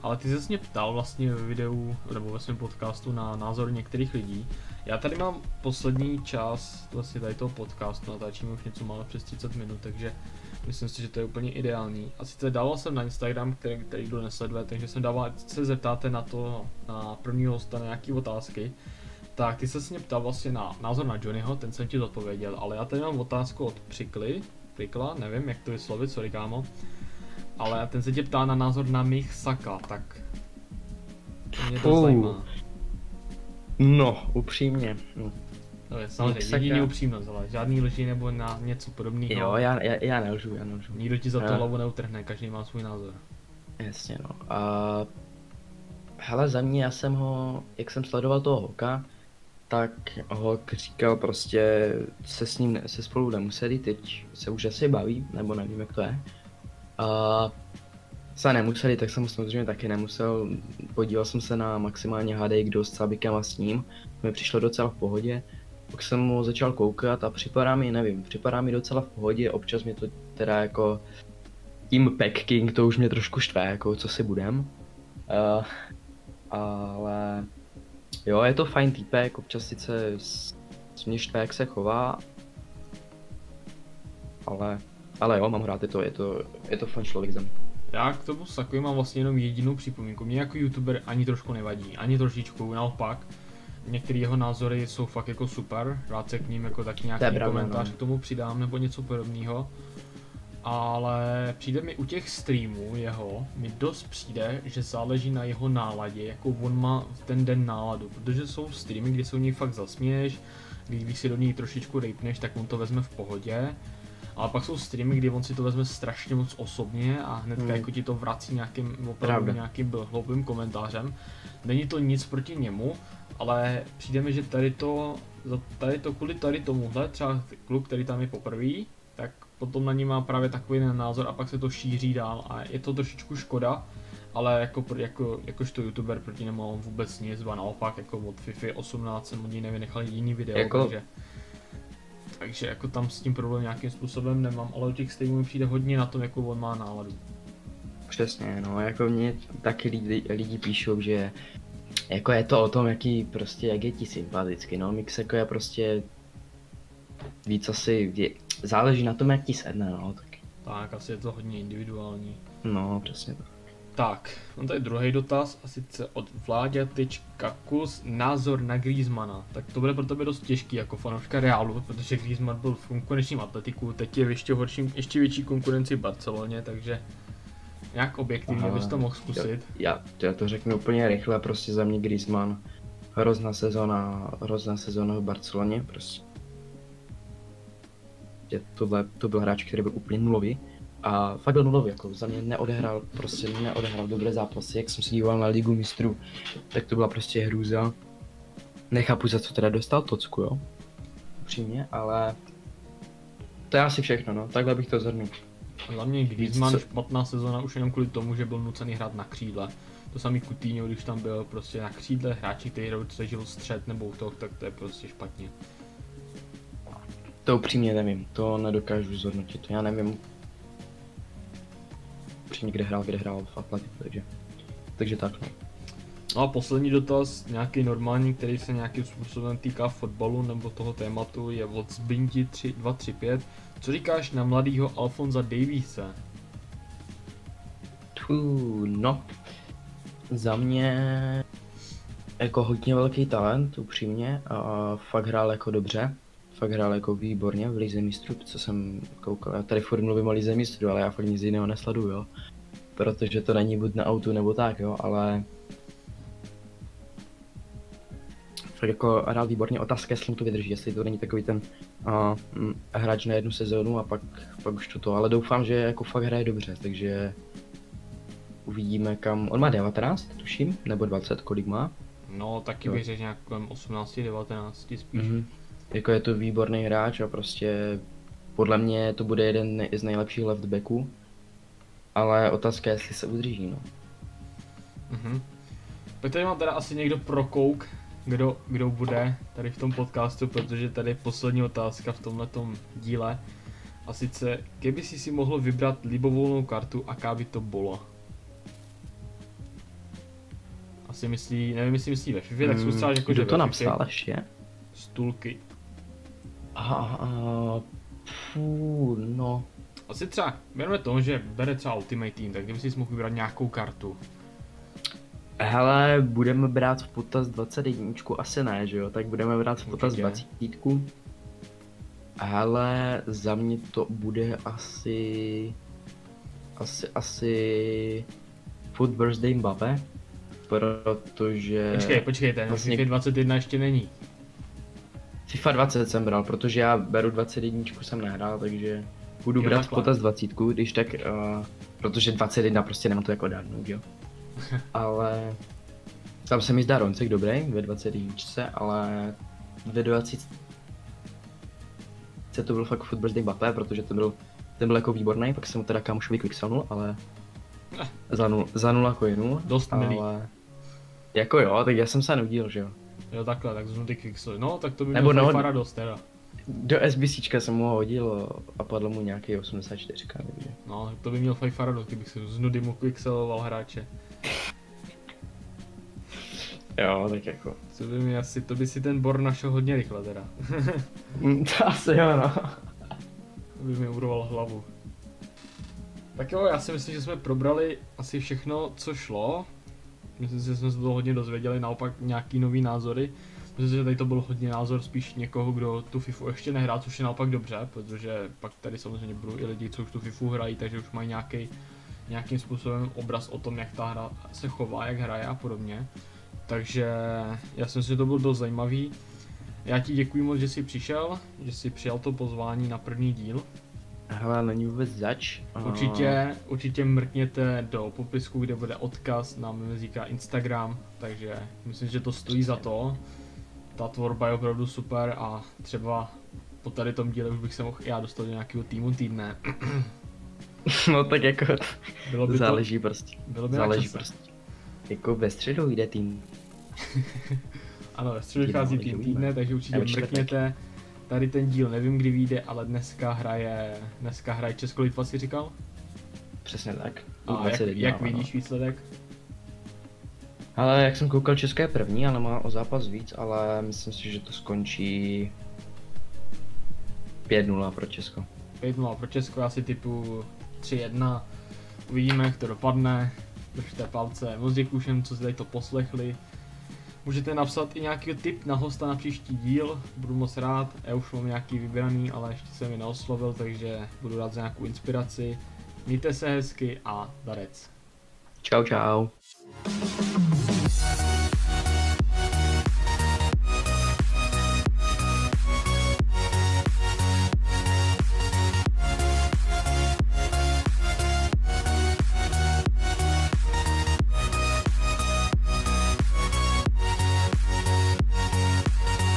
ale ty jsi mě ptal vlastně ve videu, nebo ve svém podcastu na názor některých lidí. Já tady mám poslední čas vlastně tady toho podcastu, natáčíme už něco málo přes 30 minut, takže myslím si, že to je úplně ideální. A sice dával jsem na Instagram, který, který kdo nesleduje, takže jsem dával, se zeptáte na to, na prvního hosta na nějaké otázky. Tak, ty se mě ptal vlastně na názor na Johnnyho, ten jsem ti zodpověděl, ale já tady mám otázku od Přikly, Prikla, nevím jak to vyslovit, sorry kámo. Ale ten se tě ptá na názor na Mich Saka, tak to mě to zajímá. No, upřímně. hm. To je samozřejmě Saka. jediný upřímnost, ale žádný lži nebo na něco podobného. Jo, já, já, já nelžu, já nelžu. Nikdo ti za to hlavu neutrhne, každý má svůj názor. Jasně no. A hele, za mě já jsem ho, jak jsem sledoval toho Hoka, tak Hok říkal prostě, se s ním se spolu nemuseli, teď se už asi baví, nebo nevím jak to je. A se nemuseli, tak jsem samozřejmě taky nemusel, podíval jsem se na maximálně HD, kdo s Cabikem a s ním, mi přišlo docela v pohodě. Pak jsem mu začal koukat a připadá mi, nevím, připadá mi docela v pohodě, občas mě to teda jako tím Pack King to už mě trošku štve, jako co si budem. Uh, ale jo, je to fajn týpek, občas sice mě štve, jak se chová, ale, ale jo, mám hrát, je to, je to, je to fajn člověk za mě. Já k tomu Sakovi mám vlastně jenom jedinou připomínku. Mě jako youtuber ani trošku nevadí, ani trošičku, naopak. Některé jeho názory jsou fakt jako super, rád se k ním jako tak nějaký komentář no. k tomu přidám nebo něco podobného. Ale přijde mi u těch streamů jeho, mi dost přijde, že záleží na jeho náladě, jako on má v ten den náladu, protože jsou streamy, kdy se u něj fakt zasměješ, kdy když si do něj trošičku rejpneš, tak on to vezme v pohodě. Ale pak jsou streamy, kdy on si to vezme strašně moc osobně a hnedka Hmm. jako ti to vrací nějakým, opravdu Pravda. nějakým hloupým komentářem. Není to nic proti němu, ale přijde mi, že tady to, tady to kvůli tady tomuhle, třeba kluk, který tam je poprvé, potom na ní má právě takový názor a pak se to šíří dál a je to trošičku škoda, ale jako, jako, jakožto youtuber proti němu mám vůbec nic, ba naopak jako od FIFA 18 jsem od něj nevynechal jediný video, Jako- takže takže jako tam s tím problém nějakým způsobem nemám, ale u těch streamů mi přijde hodně na tom, jakou on má náladu. Přesně, no, jako mě taky lidi, lidi píšou, že jako je to o tom, jaký prostě, jak je ti sympatický, no, Mix jako je prostě víc asi, záleží na tom, jak ti sedne, no, tak, Tak asi je to hodně individuální. no, přesně tak. Tak, mám tady druhý dotaz, a sice od Vláďa.kus, názor na Griezmana. Tak to bude pro tebe dost těžký jako fanouška Realu, protože Griezmann byl v konkurenčním atletiku, teď je v ještě, horším, ještě větší konkurenci v Barceloně, takže nějak objektivně Aha, bys to mohl zkusit. Já, já to řeknu úplně rychle, prostě za mě Griezmann. Hrozná sezona, hrozná sezona v Barceloně, prostě. Tohle, to byl hráč, který byl úplně nulový. A fakt byl nulový, jako za mě neodehrál, prostě neodehrál dobré zápasy, jak jsem se díval na ligu mistrů, tak to byla prostě hrůza. Nechápu za co teda dostal tocku, jo. Upřímně, ale to je asi všechno, no, takhle bych to zhrnul. Za mě Griezmann co- špatná sezona už jenom kvůli tomu, že byl nucený hrát na křídle. To samý Coutinho, když tam byl prostě na křídle hráči, který přežil střed nebo útok, tak to je prostě špatně. To upřímně nevím, to nedokážu zhodnotit, já nevím. Upřímně kde hrál, kde hrál v Atletiku, takže, takže tak no. A poslední dotaz, nějaký normální, který se nějakým způsobem týká fotbalu nebo toho tématu, je od Zbinti 235. Co říkáš na mladýho Alfonza Daviese? Tfu, no, za mě jako hodně velký talent, upřímně, a fakt hrál jako dobře, fakt hrál jako výborně v Lize mistrů, co jsem koukal, já tady furt mluvím o Lize mistrů, ale já fakt nic jiného nesleduju, jo. Protože to není buď na autu nebo tak, jo, ale fakt jako hrál výborně, otázka jestli mu to vydrží, jestli to není takový ten uh, hráč na jednu sezónu a pak, pak už to to, ale doufám, že jako fakt hraje dobře, takže uvidíme kam, on má 19 tuším, nebo 20, kolik má. No taky bych řekl nějak kolem 18-19 spíš. Mhm. Jako je to výborný hráč a prostě podle mě to bude jeden z nejlepších left backů. Ale otázka je, jestli se udrží, no. Mhm. Pak tady mám teda asi někdo prokouk, kdo, kdo bude tady v tom podcastu, protože tady je poslední otázka v tomhletom díle. A sice, kdyby si si mohl vybrat libovolnou kartu, aká by to bylo? Asi myslí, nevím, jestli myslí ve FIFA, tak zkus třeba jako, že Mm, to napsal ještě? Stůlky. A, a, fů, no. Asi třeba, věnujeme tomu, že bere třeba Ultimate Team, tak kdyby si mohl vybrat nějakou kartu. Hele, budeme brát v potaz 21, asi ne, že jo? Tak budeme brát v potaz Určitě. 20. Hele, za mě to bude asi... Asi, asi... Food Birthday Mbappé. Protože... Počkej, počkej, ten vlastně- FIFA 21 ještě není. FIFA 20 jsem bral, protože já beru 21 jsem nehrál, takže budu Jo, brát v potaz 20, když tak, uh, protože 21 prostě nemám to jako odhadnout, jo. *laughs* ale tam se mi zdá Roncek dobrý ve 21, ale ve 20 to byl fakt Foot Birthday Mbappé, protože ten byl, ten byl jako výborný, pak jsem ho teda kámošovi quicksanul, ale Eh. za nul, za nula coinů, Dost milý. ale jako jo, tak já jsem se nudil, že jo. Jo takhle, tak ty Kixely. No, tak to by Nebo měl no- radost teda. Do SBCčka jsem mu ho hodil a padlo mu nějaký 84, takže. No, to by měl FIFA radost, kdybych si z nudy mu quickseloval hráče. Jo, tak jako. To by mi asi, to by si ten Bor našel hodně rychle teda. *laughs* Mm, To asi jo, no. To by mi uroval hlavu. Tak jo, já si myslím, že jsme probrali asi všechno, co šlo. Myslím si, že jsme se toho hodně dozvěděli, naopak nějaký nový názory. Myslím si, že tady to byl hodně názor spíš někoho, kdo tu FIFU ještě nehrál, což je naopak dobře, protože pak tady samozřejmě budou i lidi, co už tu FIFU hrají, takže už mají nějaký, nějakým způsobem obraz o tom, jak ta hra se chová, jak hraje a podobně. Takže já si myslím, že to bylo dost zajímavý. Já ti děkuji moc, že jsi přišel, že jsi přijal to pozvání na první díl. Hele, není vůbec zač. Určitě, určitě mrkněte do popisku, kde bude odkaz na Mimezíka Instagram, takže myslím, že to stojí za to. Ta tvorba je opravdu super a třeba po tady tom díle už bych se mohl já dostat do nějakého týmu týdne. *laughs* No tak jako, Bylo by záleží prostě. to, bylo by Záleží prostě. Jako ve středu jde tým. *laughs* Ano, ve středu vychází tým týdne, takže určitě Nebo čtvrtek. Tady ten díl nevím, kdy vyjde, ale dneska hraje, dneska hraje Česko-Litva si říkal? Přesně tak. A jak, 21, jak vidíš výsledek? Ale jak jsem koukal, České je první, ale má o zápas víc, ale myslím si, že to skončí 5-0 pro Česko. 5 pro Česko, já si typu 3-1. Uvidíme, jak to dopadne. držte palce. Moc děkuji všem, co si tady to poslechli. Můžete napsat i nějaký tip na hosta na příští díl, budu moc rád. Já už mám nějaký vybraný, ale ještě jsem mi neoslovil, takže budu rád za nějakou inspiraci. Mějte se hezky a darec. Čau čau.